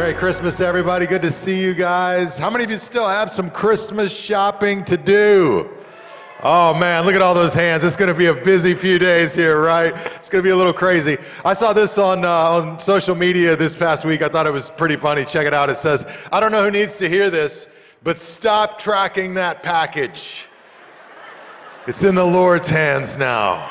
Merry Christmas, everybody. Good to see you guys. How many of you still have some Christmas shopping to do? Oh man, look at all those hands. It's going to be a busy few days here, right? It's going to be a little crazy. I saw this on, uh, on social media this past week. I thought it was pretty funny. Check it out. It says, I don't know who needs to hear this, but stop tracking that package. It's in the Lord's hands now.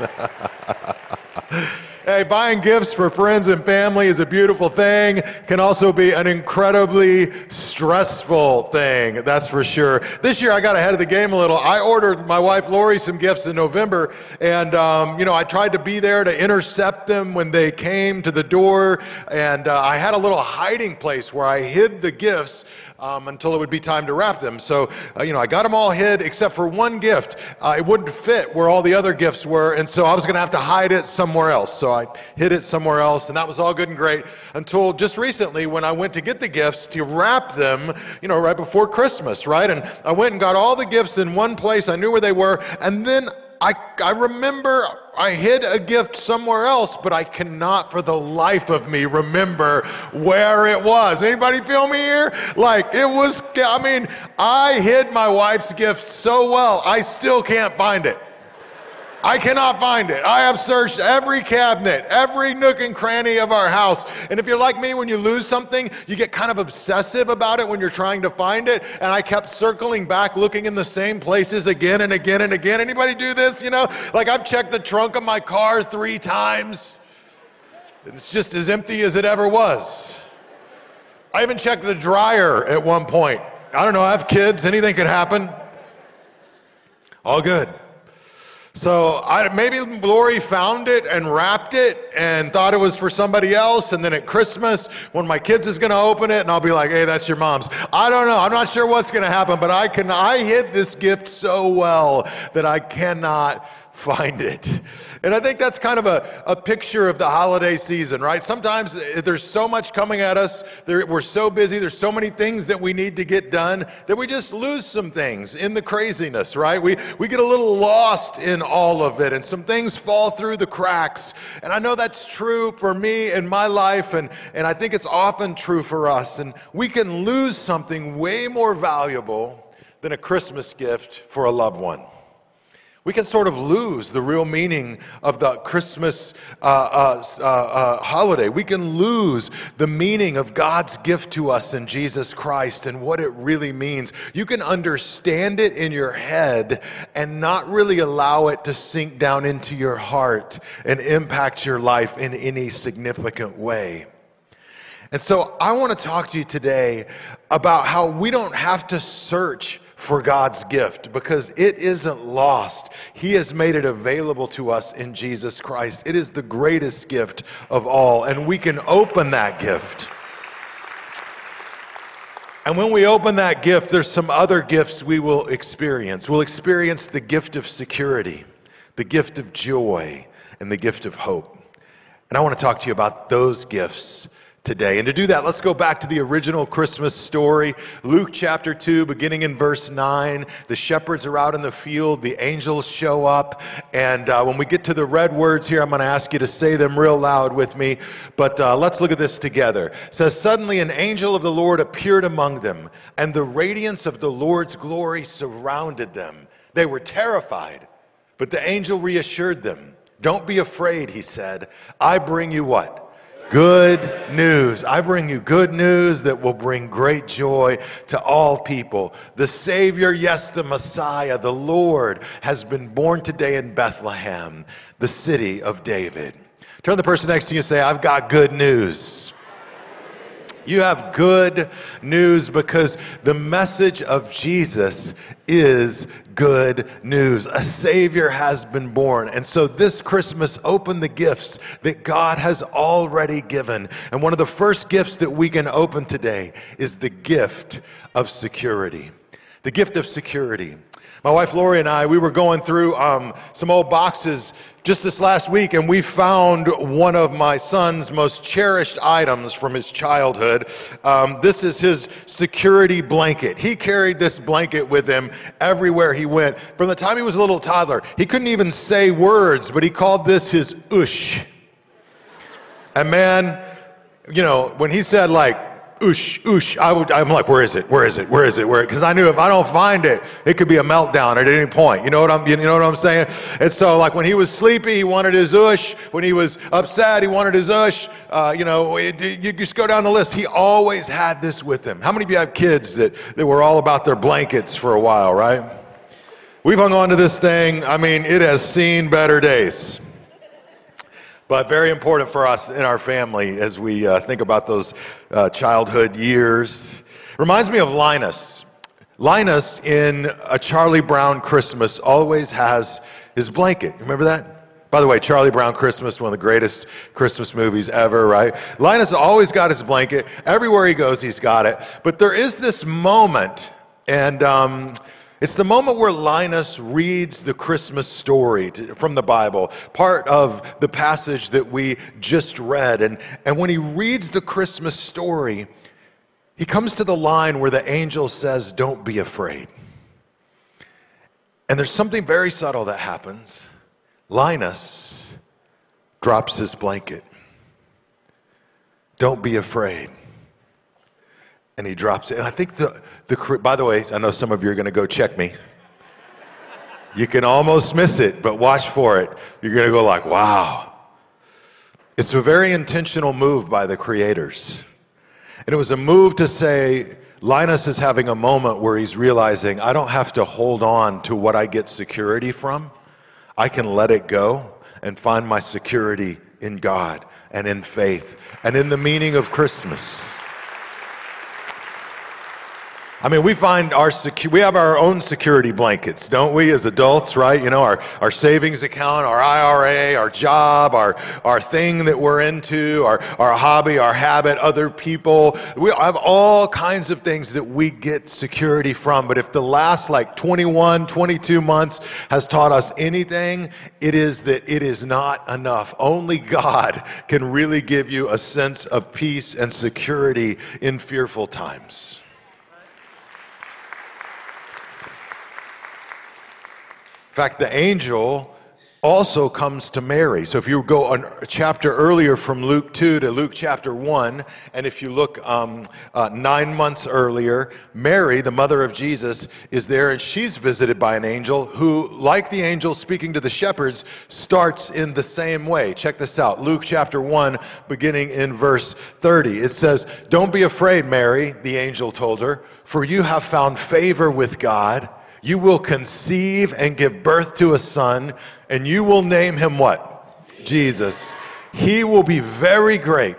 Hey, buying gifts for friends and family is a beautiful thing, can also be an incredibly stressful thing, that's for sure. This year I got ahead of the game a little. I ordered my wife Lori some gifts in November, and, um, you know, I tried to be there to intercept them when they came to the door, and uh, I had a little hiding place where I hid the gifts um, until it would be time to wrap them. So, uh, you know, I got them all hid except for one gift. Uh, it wouldn't fit where all the other gifts were, and so I was going to have to hide it somewhere else. So I hid it somewhere else, and that was all good and great until just recently when I went to get the gifts to wrap them, you know, right before Christmas, right? And I went and got all the gifts in one place. I knew where they were, and then I, I remember I hid a gift somewhere else, but I cannot for the life of me remember where it was. Anybody feel me here? Like it was, I mean, I hid my wife's gift so well, I still can't find it. I cannot find it. I have searched every cabinet, every nook and cranny of our house. And if you're like me, when you lose something, you get kind of obsessive about it when you're trying to find it. And I kept circling back, looking in the same places again and again and again. Anybody do this? You know, like I've checked the trunk of my car three times. It's just as empty as it ever was. I even checked the dryer at one point. I don't know, I have kids, anything could happen. All good. So I, maybe Lori found it and wrapped it and thought it was for somebody else. And then at Christmas, when my kids is going to open it, and I'll be like, "Hey, that's your mom's." I don't know. I'm not sure what's going to happen, but I can. I hid this gift so well that I cannot find it. And I think that's kind of a, a picture of the holiday season, right? Sometimes there's so much coming at us, there, we're so busy, there's so many things that we need to get done that we just lose some things in the craziness, right? We, we get a little lost in all of it, and some things fall through the cracks. And I know that's true for me in my life, and, and I think it's often true for us. And we can lose something way more valuable than a Christmas gift for a loved one we can sort of lose the real meaning of the Christmas uh, uh, uh, uh, holiday. We can lose the meaning of God's gift to us in Jesus Christ and what it really means. You can understand it in your head and not really allow it to sink down into your heart and impact your life in any significant way. And so I want to talk to you today about how we don't have to search for God's gift because it isn't lost. He has made it available to us in Jesus Christ. It is the greatest gift of all, and we can open that gift. And when we open that gift, there's some other gifts we will experience. We'll experience the gift of security, the gift of joy, and the gift of hope. And I want to talk to you about those gifts today. And to do that, let's go back to the original Christmas story. Luke chapter 2, beginning in verse 9. The shepherds are out in the field, the angels show up. And uh, when we get to the red words here, I'm going to ask you to say them real loud with me. But uh, let's look at this together. It says, Suddenly an angel of the Lord appeared among them, and the radiance of the Lord's glory surrounded them. They were terrified, but the angel reassured them. Don't be afraid, he said. I bring you what? Good news. I bring you good news that will bring great joy to all people. The Savior, yes, the Messiah, the Lord, has been born today in Bethlehem, the city of David. Turn the person next to you and say, I've got good news. You have good news because the message of Jesus is good news. A Savior has been born. And so this Christmas, open the gifts that God has already given. And one of the first gifts that we can open today is the gift of security. The gift of security. My wife Lori and I, we were going through um, some old boxes just this last week, and we found one of my son's most cherished items from his childhood. Um, this is his security blanket. He carried this blanket with him everywhere he went. From the time he was a little toddler, he couldn't even say words, but he called this his ush. And man, you know, when he said like, oosh, oosh, I would, I'm like, where is it? Where is it? Where is it? Where? Because I knew if I don't find it, it could be a meltdown at any point. You know what I'm, you know what I'm saying? And so, like when he was sleepy, he wanted his oosh. When he was upset, he wanted his oosh. Uh, you know, it, you just go down the list. He always had this with him. How many of you have kids that, that were all about their blankets for a while, right? We've hung on to this thing. I mean, it has seen better days but very important for us in our family as we uh, think about those uh, childhood years. Reminds me of Linus. Linus in a Charlie Brown Christmas always has his blanket. Remember that? By the way, Charlie Brown Christmas, one of the greatest Christmas movies ever, right? Linus always got his blanket. Everywhere he goes, he's got it. But there is this moment, and um, it's the moment where Linus reads the Christmas story to, from the Bible, part of the passage that we just read. And, and when he reads the Christmas story, he comes to the line where the angel says, Don't be afraid. And there's something very subtle that happens. Linus drops his blanket. Don't be afraid. And he drops it. And I think the, the, by the way, I know some of you are going to go check me. You can almost miss it, but watch for it. You're going to go like, wow. It's a very intentional move by the creators. And it was a move to say, Linus is having a moment where he's realizing, I don't have to hold on to what I get security from. I can let it go and find my security in God and in faith and in the meaning of Christmas. I mean, we find our secu- we have our own security blankets, don't we, as adults, right? You know, our, our savings account, our IRA, our job, our, our thing that we're into, our, our hobby, our habit, other people. We have all kinds of things that we get security from. But if the last like 21, 22 months has taught us anything, it is that it is not enough. Only God can really give you a sense of peace and security in fearful times. Fact, the angel also comes to Mary. So if you go a chapter earlier from Luke 2 to Luke chapter 1, and if you look um, uh, nine months earlier, Mary, the mother of Jesus, is there and she's visited by an angel who, like the angel speaking to the shepherds, starts in the same way. Check this out Luke chapter 1, beginning in verse 30. It says, Don't be afraid, Mary, the angel told her, for you have found favor with God. You will conceive and give birth to a son, and you will name him what? Jesus. He will be very great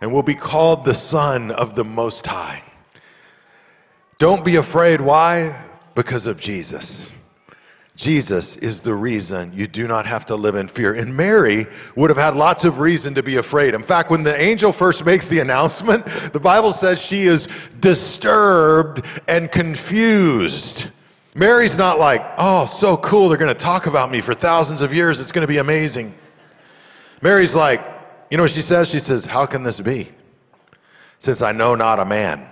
and will be called the Son of the Most High. Don't be afraid. Why? Because of Jesus. Jesus is the reason you do not have to live in fear. And Mary would have had lots of reason to be afraid. In fact, when the angel first makes the announcement, the Bible says she is disturbed and confused. Mary's not like, oh, so cool, they're going to talk about me for thousands of years, it's going to be amazing. Mary's like, you know what she says? She says, How can this be? Since I know not a man.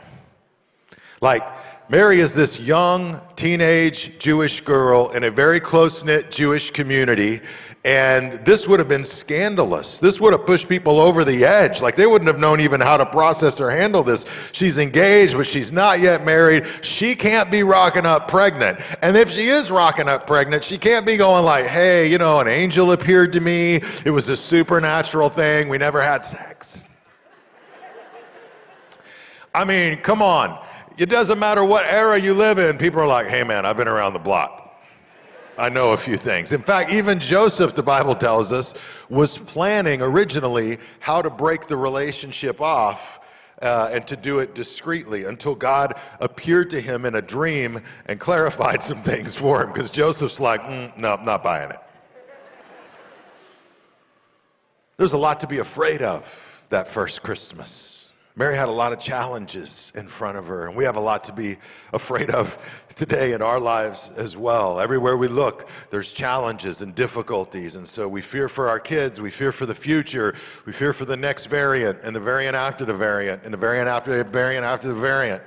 Like, Mary is this young teenage Jewish girl in a very close knit Jewish community, and this would have been scandalous. This would have pushed people over the edge. Like they wouldn't have known even how to process or handle this. She's engaged, but she's not yet married. She can't be rocking up pregnant. And if she is rocking up pregnant, she can't be going like, hey, you know, an angel appeared to me. It was a supernatural thing. We never had sex. I mean, come on. It doesn't matter what era you live in. People are like, hey, man, I've been around the block. I know a few things. In fact, even Joseph, the Bible tells us, was planning originally how to break the relationship off uh, and to do it discreetly until God appeared to him in a dream and clarified some things for him because Joseph's like, mm, no, I'm not buying it. There's a lot to be afraid of that first Christmas. Mary had a lot of challenges in front of her, and we have a lot to be afraid of today in our lives as well. Everywhere we look, there's challenges and difficulties, and so we fear for our kids, we fear for the future, we fear for the next variant, and the variant after the variant, and the variant after the variant after the variant.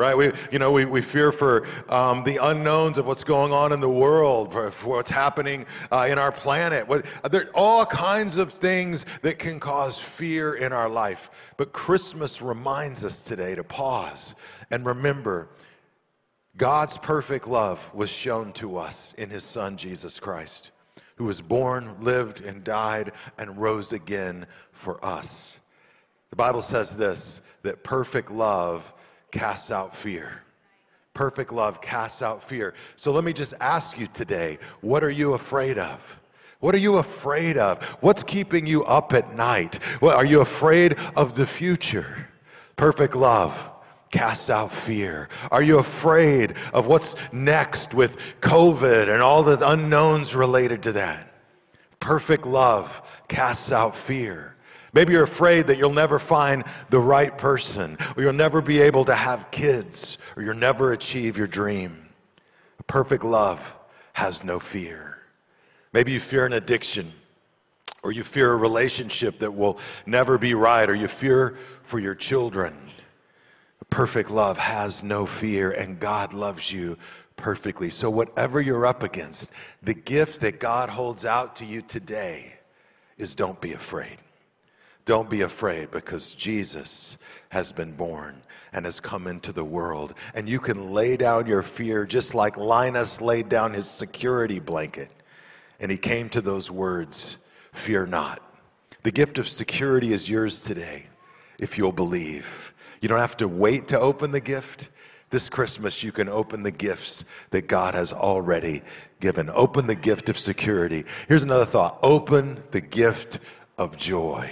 Right? We, you know, we, we fear for um, the unknowns of what's going on in the world, for, for what's happening uh, in our planet. What, there are all kinds of things that can cause fear in our life. But Christmas reminds us today to pause and remember God's perfect love was shown to us in his son, Jesus Christ, who was born, lived, and died, and rose again for us. The Bible says this that perfect love casts out fear. Perfect love casts out fear. So let me just ask you today what are you afraid of? What are you afraid of? What's keeping you up at night? What, are you afraid of the future? Perfect love casts out fear? Are you afraid of what's next with COVID and all the unknowns related to that? Perfect love casts out fear. Maybe you're afraid that you'll never find the right person, or you'll never be able to have kids, or you'll never achieve your dream. Perfect love has no fear. Maybe you fear an addiction, or you fear a relationship that will never be right, or you fear for your children. Perfect love has no fear, and God loves you perfectly. So, whatever you're up against, the gift that God holds out to you today is don't be afraid. Don't be afraid because Jesus has been born and has come into the world. And you can lay down your fear just like Linus laid down his security blanket. And he came to those words Fear not. The gift of security is yours today if you'll believe. You don't have to wait to open the gift. This Christmas, you can open the gifts that God has already given. Open the gift of security. Here's another thought open the gift of joy.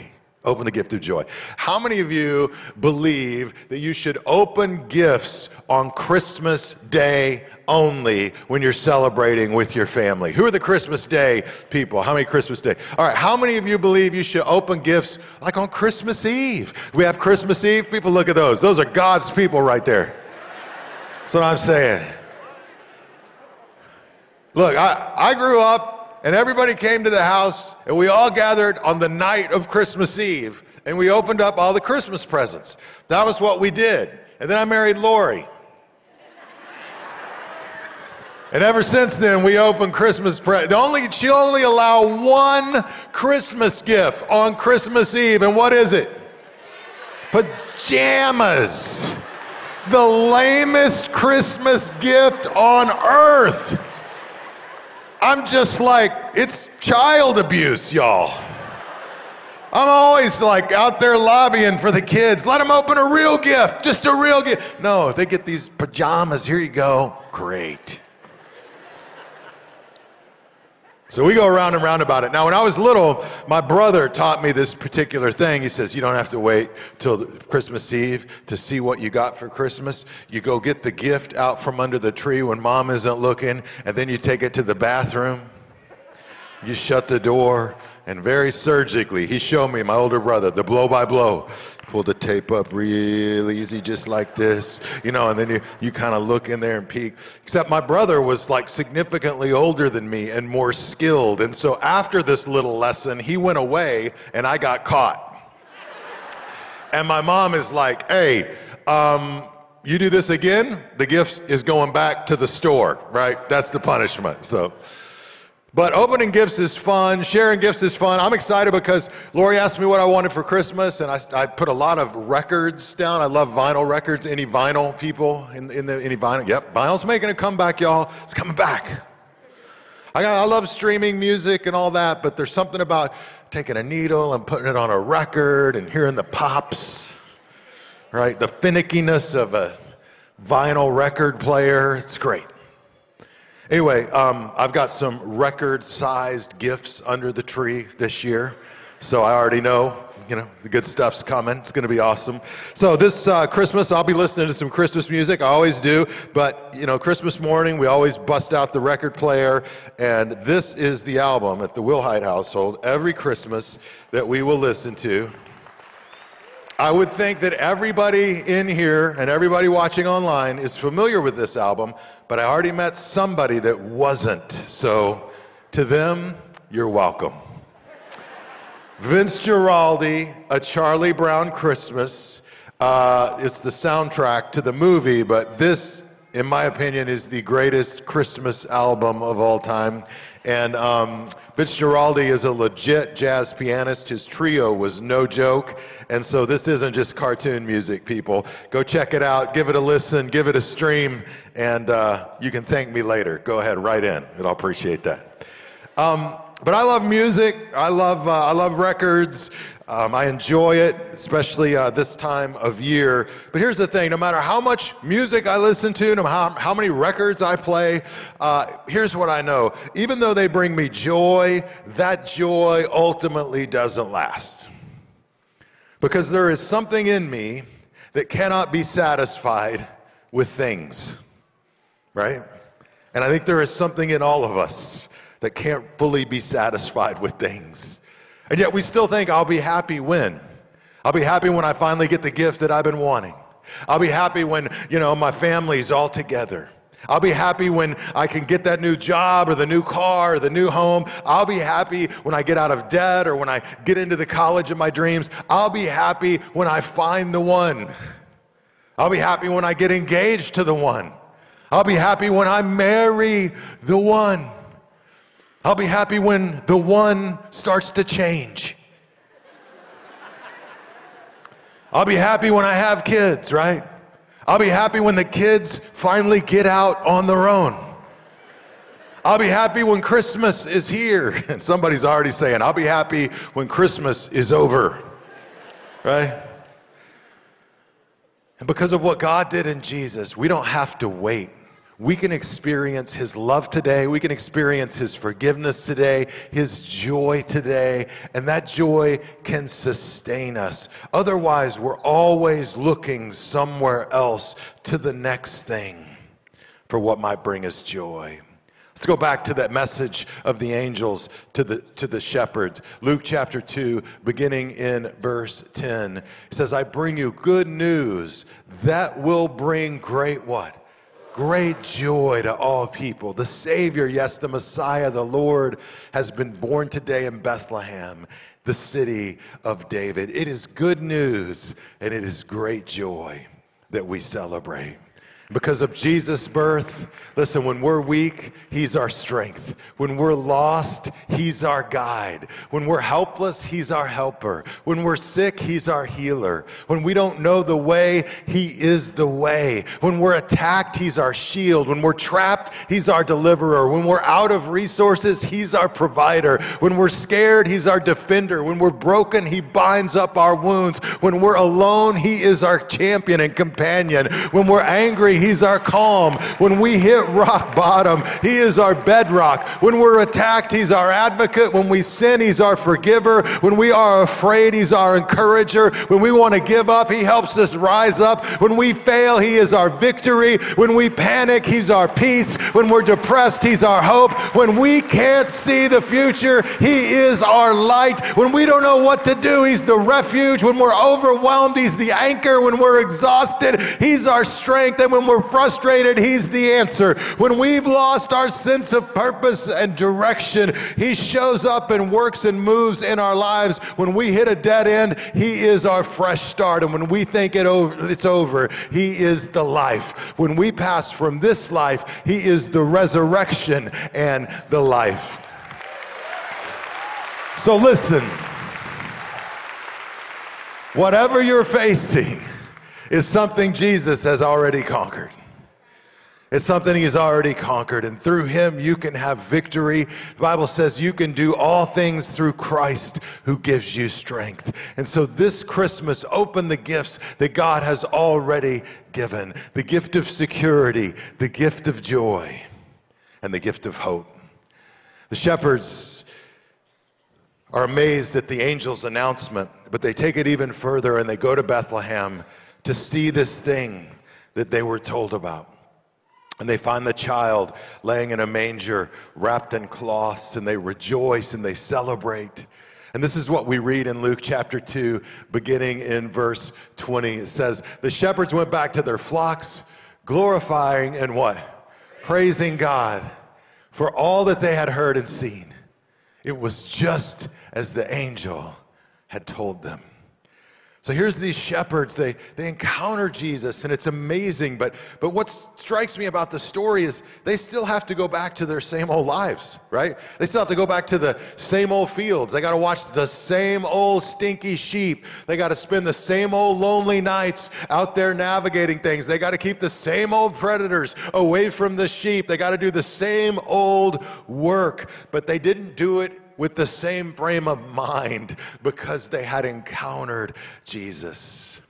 Open the gift of joy. How many of you believe that you should open gifts on Christmas Day only when you're celebrating with your family? Who are the Christmas Day people? How many Christmas Day? All right, how many of you believe you should open gifts like on Christmas Eve? We have Christmas Eve. People, look at those. Those are God's people right there. That's what I'm saying. Look, I, I grew up and everybody came to the house, and we all gathered on the night of Christmas Eve, and we opened up all the Christmas presents. That was what we did. And then I married Lori. And ever since then, we open Christmas presents. Only she only allow one Christmas gift on Christmas Eve, and what is it? Pajamas. The lamest Christmas gift on earth. I'm just like, it's child abuse, y'all. I'm always like out there lobbying for the kids. Let them open a real gift, just a real gift. No, they get these pajamas, here you go. Great. So we go around and round about it. Now, when I was little, my brother taught me this particular thing. He says, You don't have to wait till Christmas Eve to see what you got for Christmas. You go get the gift out from under the tree when mom isn't looking, and then you take it to the bathroom. You shut the door, and very surgically, he showed me, my older brother, the blow by blow pull the tape up real easy, just like this, you know, and then you, you kind of look in there and peek. Except my brother was like significantly older than me and more skilled. And so after this little lesson, he went away and I got caught. And my mom is like, hey, um, you do this again, the gift is going back to the store, right? That's the punishment. So, but opening gifts is fun. Sharing gifts is fun. I'm excited because Lori asked me what I wanted for Christmas, and I, I put a lot of records down. I love vinyl records. Any vinyl people in, in the any vinyl? Yep, vinyl's making a comeback, y'all. It's coming back. I, got, I love streaming music and all that, but there's something about taking a needle and putting it on a record and hearing the pops, right? The finickiness of a vinyl record player. It's great. Anyway, um, I've got some record sized gifts under the tree this year. So I already know, you know, the good stuff's coming. It's going to be awesome. So this uh, Christmas, I'll be listening to some Christmas music. I always do. But, you know, Christmas morning, we always bust out the record player. And this is the album at the Wilhite household every Christmas that we will listen to. I would think that everybody in here and everybody watching online is familiar with this album, but I already met somebody that wasn't. So to them, you're welcome. Vince Guaraldi, A Charlie Brown Christmas. Uh, it's the soundtrack to the movie, but this, in my opinion, is the greatest Christmas album of all time. And um, Vince Guaraldi is a legit jazz pianist. His trio was no joke. And so this isn't just cartoon music, people. Go check it out, give it a listen, give it a stream, and uh, you can thank me later. Go ahead, write in, and I'll appreciate that. Um, but I love music. I love, uh, I love records. Um, I enjoy it, especially uh, this time of year. But here's the thing no matter how much music I listen to, no matter how, how many records I play, uh, here's what I know. Even though they bring me joy, that joy ultimately doesn't last. Because there is something in me that cannot be satisfied with things, right? And I think there is something in all of us that can't fully be satisfied with things. And yet we still think I'll be happy when? I'll be happy when I finally get the gift that I've been wanting. I'll be happy when, you know, my family's all together. I'll be happy when I can get that new job or the new car or the new home. I'll be happy when I get out of debt or when I get into the college of my dreams. I'll be happy when I find the one. I'll be happy when I get engaged to the one. I'll be happy when I marry the one. I'll be happy when the one starts to change. I'll be happy when I have kids, right? I'll be happy when the kids finally get out on their own. I'll be happy when Christmas is here. And somebody's already saying, I'll be happy when Christmas is over, right? And because of what God did in Jesus, we don't have to wait we can experience His love today. We can experience His forgiveness today, His joy today, and that joy can sustain us. Otherwise, we're always looking somewhere else to the next thing for what might bring us joy. Let's go back to that message of the angels to the, to the shepherds. Luke chapter 2, beginning in verse 10, says, I bring you good news that will bring great what? Great joy to all people. The Savior, yes, the Messiah, the Lord, has been born today in Bethlehem, the city of David. It is good news and it is great joy that we celebrate. Because of Jesus' birth, listen, when we're weak, He's our strength. When we're lost, He's our guide. When we're helpless, He's our helper. When we're sick, He's our healer. When we don't know the way, He is the way. When we're attacked, He's our shield. When we're trapped, He's our deliverer. When we're out of resources, He's our provider. When we're scared, He's our defender. When we're broken, He binds up our wounds. When we're alone, He is our champion and companion. When we're angry, He's our calm. When we hit rock bottom, He is our bedrock. When we're attacked, He's our advocate. When we sin, He's our forgiver. When we are afraid, He's our encourager. When we want to give up, He helps us rise up. When we fail, He is our victory. When we panic, He's our peace. When we're depressed, He's our hope. When we can't see the future, He is our light. When we don't know what to do, He's the refuge. When we're overwhelmed, He's the anchor. When we're exhausted, He's our strength. And when we're frustrated, He's the answer. When we've lost our sense of purpose and direction, He shows up and works and moves in our lives. When we hit a dead end, He is our fresh start. And when we think it over, it's over, He is the life. When we pass from this life, He is the resurrection and the life. So listen, whatever you're facing, is something Jesus has already conquered. It's something he's already conquered, and through him you can have victory. The Bible says you can do all things through Christ who gives you strength. And so this Christmas, open the gifts that God has already given the gift of security, the gift of joy, and the gift of hope. The shepherds are amazed at the angel's announcement, but they take it even further and they go to Bethlehem to see this thing that they were told about. And they find the child laying in a manger, wrapped in cloths, and they rejoice and they celebrate. And this is what we read in Luke chapter 2, beginning in verse 20. It says, The shepherds went back to their flocks, glorifying and what? Praising God for all that they had heard and seen. It was just as the angel had told them. So here's these shepherds, they, they encounter Jesus, and it's amazing. But, but what strikes me about the story is they still have to go back to their same old lives, right? They still have to go back to the same old fields. They got to watch the same old stinky sheep. They got to spend the same old lonely nights out there navigating things. They got to keep the same old predators away from the sheep. They got to do the same old work. But they didn't do it with the same frame of mind because they had encountered Jesus.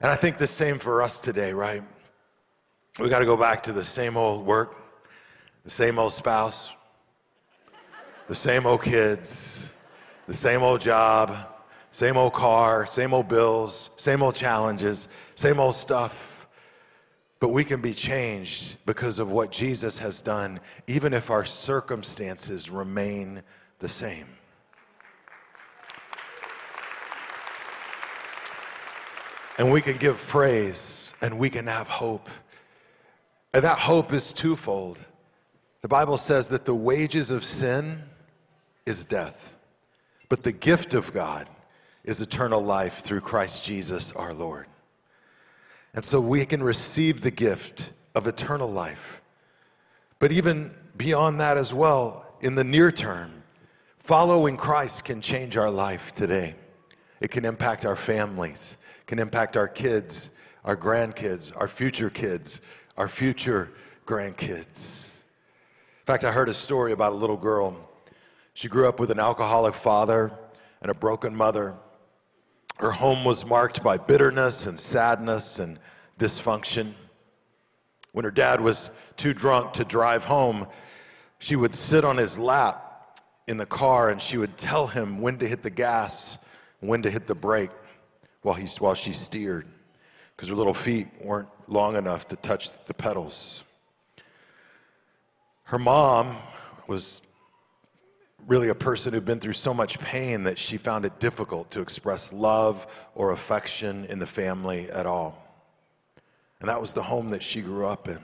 And I think the same for us today, right? We got to go back to the same old work, the same old spouse, the same old kids, the same old job, same old car, same old bills, same old challenges, same old stuff. But we can be changed because of what Jesus has done, even if our circumstances remain the same. And we can give praise and we can have hope. And that hope is twofold. The Bible says that the wages of sin is death, but the gift of God is eternal life through Christ Jesus our Lord. And so we can receive the gift of eternal life. But even beyond that as well, in the near term, following Christ can change our life today. It can impact our families, can impact our kids, our grandkids, our future kids, our future grandkids. In fact, I heard a story about a little girl. She grew up with an alcoholic father and a broken mother. Her home was marked by bitterness and sadness and dysfunction. When her dad was too drunk to drive home, she would sit on his lap in the car and she would tell him when to hit the gas, when to hit the brake while, he, while she steered, because her little feet weren't long enough to touch the pedals. Her mom was really a person who'd been through so much pain that she found it difficult to express love or affection in the family at all. And that was the home that she grew up in.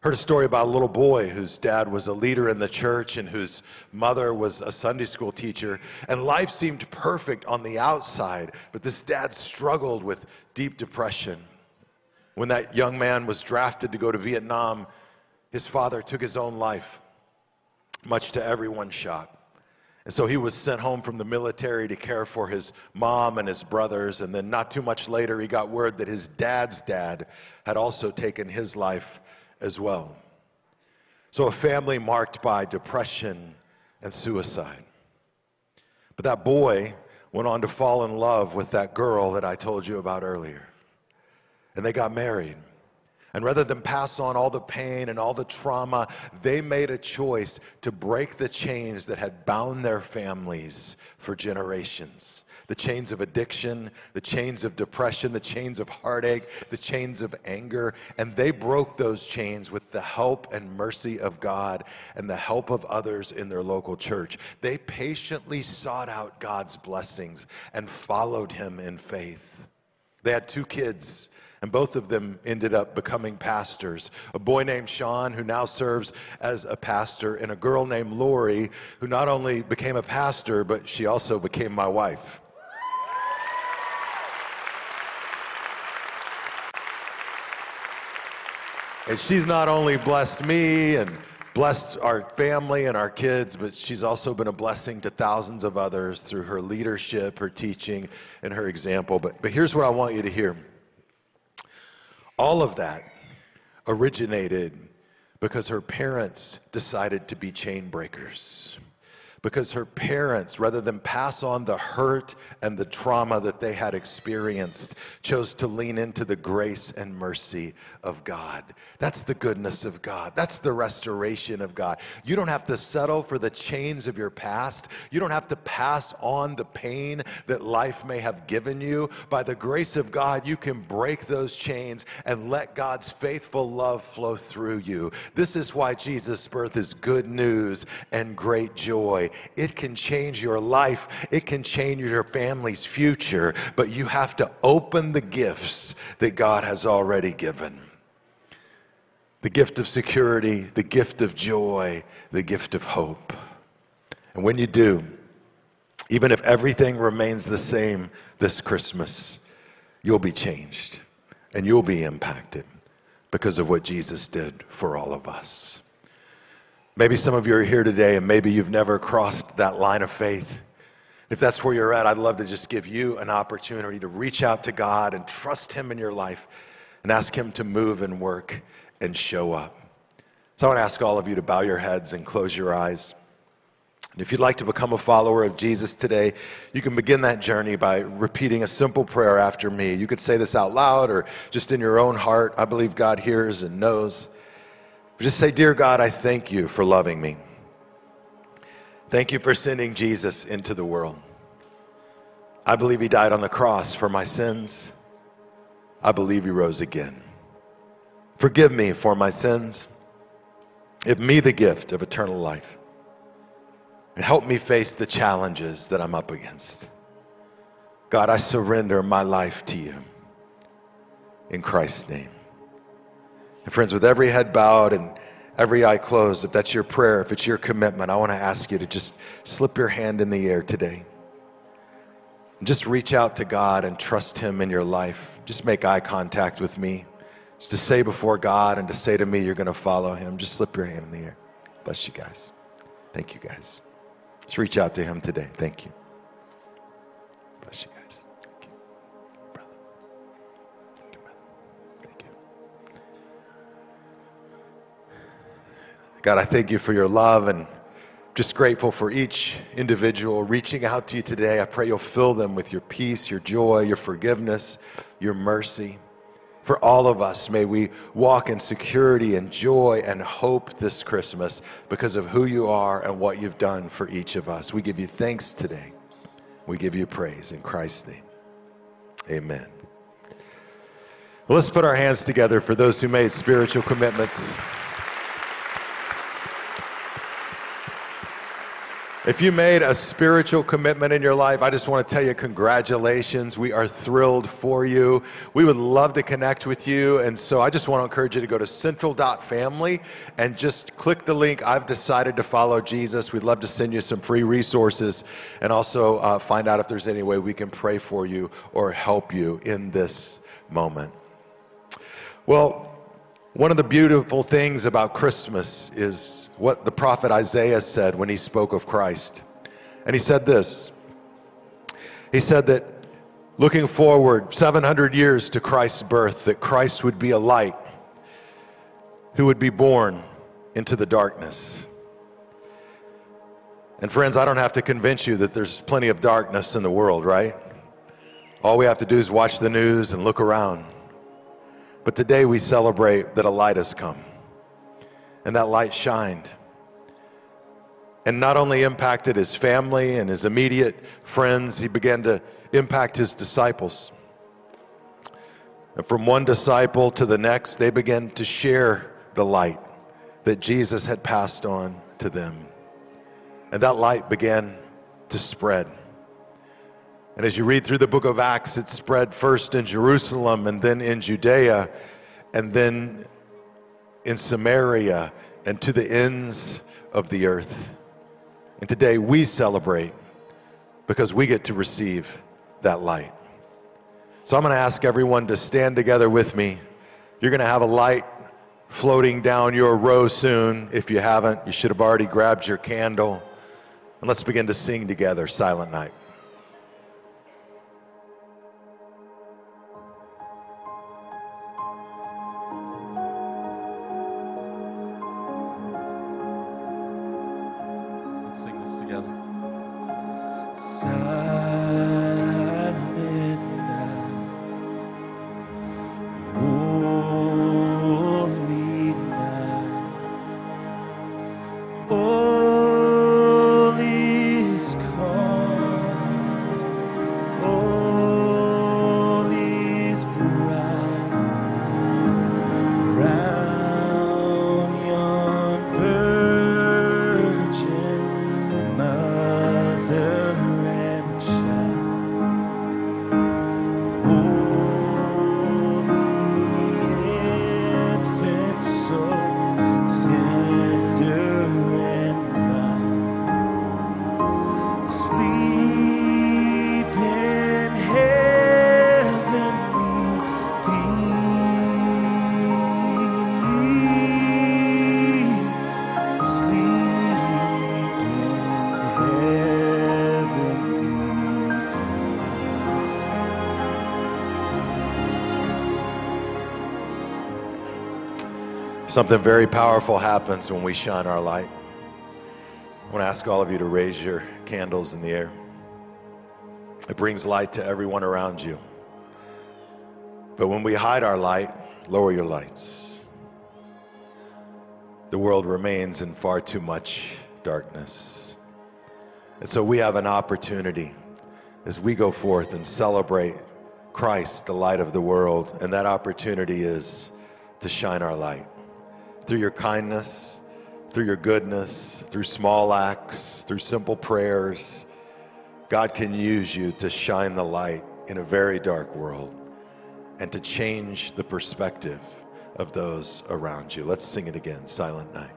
Heard a story about a little boy whose dad was a leader in the church and whose mother was a Sunday school teacher. And life seemed perfect on the outside, but this dad struggled with deep depression. When that young man was drafted to go to Vietnam, his father took his own life much to everyone's shock. And so he was sent home from the military to care for his mom and his brothers. And then, not too much later, he got word that his dad's dad had also taken his life as well. So, a family marked by depression and suicide. But that boy went on to fall in love with that girl that I told you about earlier. And they got married. And rather than pass on all the pain and all the trauma, they made a choice to break the chains that had bound their families for generations the chains of addiction, the chains of depression, the chains of heartache, the chains of anger. And they broke those chains with the help and mercy of God and the help of others in their local church. They patiently sought out God's blessings and followed Him in faith. They had two kids and both of them ended up becoming pastors. A boy named Sean, who now serves as a pastor, and a girl named Lori, who not only became a pastor, but she also became my wife. And she's not only blessed me and blessed our family and our kids, but she's also been a blessing to thousands of others through her leadership, her teaching, and her example. But, but here's what I want you to hear. All of that originated because her parents decided to be chain breakers. Because her parents, rather than pass on the hurt and the trauma that they had experienced, chose to lean into the grace and mercy of God. That's the goodness of God. That's the restoration of God. You don't have to settle for the chains of your past. You don't have to pass on the pain that life may have given you. By the grace of God, you can break those chains and let God's faithful love flow through you. This is why Jesus' birth is good news and great joy. It can change your life, it can change your family's future, but you have to open the gifts that God has already given the gift of security, the gift of joy, the gift of hope. And when you do, Even if everything remains the same this Christmas, you'll be changed and you'll be impacted because of what Jesus did for all of us. Maybe some of you are here today and maybe you've never crossed that line of faith. If that's where you're at, I'd love to just give you an opportunity to reach out to God and trust Him in your life and ask Him to move and work and show up. So I want to ask all of you to bow your heads and close your eyes. And if you'd like to become a follower of Jesus today, you can begin that journey by repeating a simple prayer after me. You could say this out loud or just in your own heart. I believe God hears and knows. But just say, Dear God, I thank you for loving me. Thank you for sending Jesus into the world. I believe he died on the cross for my sins. I believe he rose again. Forgive me for my sins. Give me the gift of eternal life and help me face the challenges that I'm up against. God, I surrender my life to you in Christ's name. And friends, with every head bowed and every eye closed, if that's your prayer, if it's your commitment, I want to ask you to just slip your hand in the air today. And just reach out to God and trust Him in your life. Just make eye contact with me. Just to say before God and to say to me, you're going to follow Him. Just slip your hand in the air. Bless you guys. Thank you guys. Just reach out to him today. Thank you. Bless you guys. Thank you. Brother. Thank you, brother. Thank you. God, I thank you for your love and just grateful for each individual reaching out to you today. I pray you'll fill them with your peace, your joy, your forgiveness, your mercy. For all of us, may we walk in security and joy and hope this Christmas because of who you are and what you've done for each of us. We give you thanks today. We give you praise in Christ's name. Amen. Well, let's put our hands together for those who made spiritual commitments. If you made a spiritual commitment in your life, I just want to tell you congratulations. We are thrilled for you. We would love to connect with you. And so I just want to encourage you to go to central.family and just click the link. I've decided to follow Jesus. We'd love to send you some free resources and also uh, find out if there's any way we can pray for you or help you in this moment. Well, one of the beautiful things about Christmas is what the prophet Isaiah said when he spoke of Christ. And he said this He said that looking forward 700 years to Christ's birth, that Christ would be a light who would be born into the darkness. And friends, I don't have to convince you that there's plenty of darkness in the world, right? All we have to do is watch the news and look around. But today we celebrate that a light has come, and that light shined. And not only impacted his family and his immediate friends, he began to impact his disciples. And from one disciple to the next, they began to share the light that Jesus had passed on to them. And that light began to spread. And as you read through the book of Acts, it spread first in Jerusalem and then in Judea and then in Samaria and to the ends of the earth. And today we celebrate because we get to receive that light. So I'm going to ask everyone to stand together with me. You're going to have a light floating down your row soon. If you haven't, you should have already grabbed your candle. And let's begin to sing together Silent Night. Something very powerful happens when we shine our light. I want to ask all of you to raise your candles in the air. It brings light to everyone around you. But when we hide our light, lower your lights. The world remains in far too much darkness. And so we have an opportunity as we go forth and celebrate Christ, the light of the world. And that opportunity is to shine our light through your kindness, through your goodness, through small acts, through simple prayers. God can use you to shine the light in a very dark world and to change the perspective of those around you. Let's sing it again, Silent Night.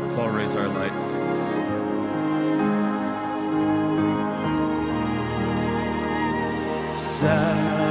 Let's all raise our light. Silent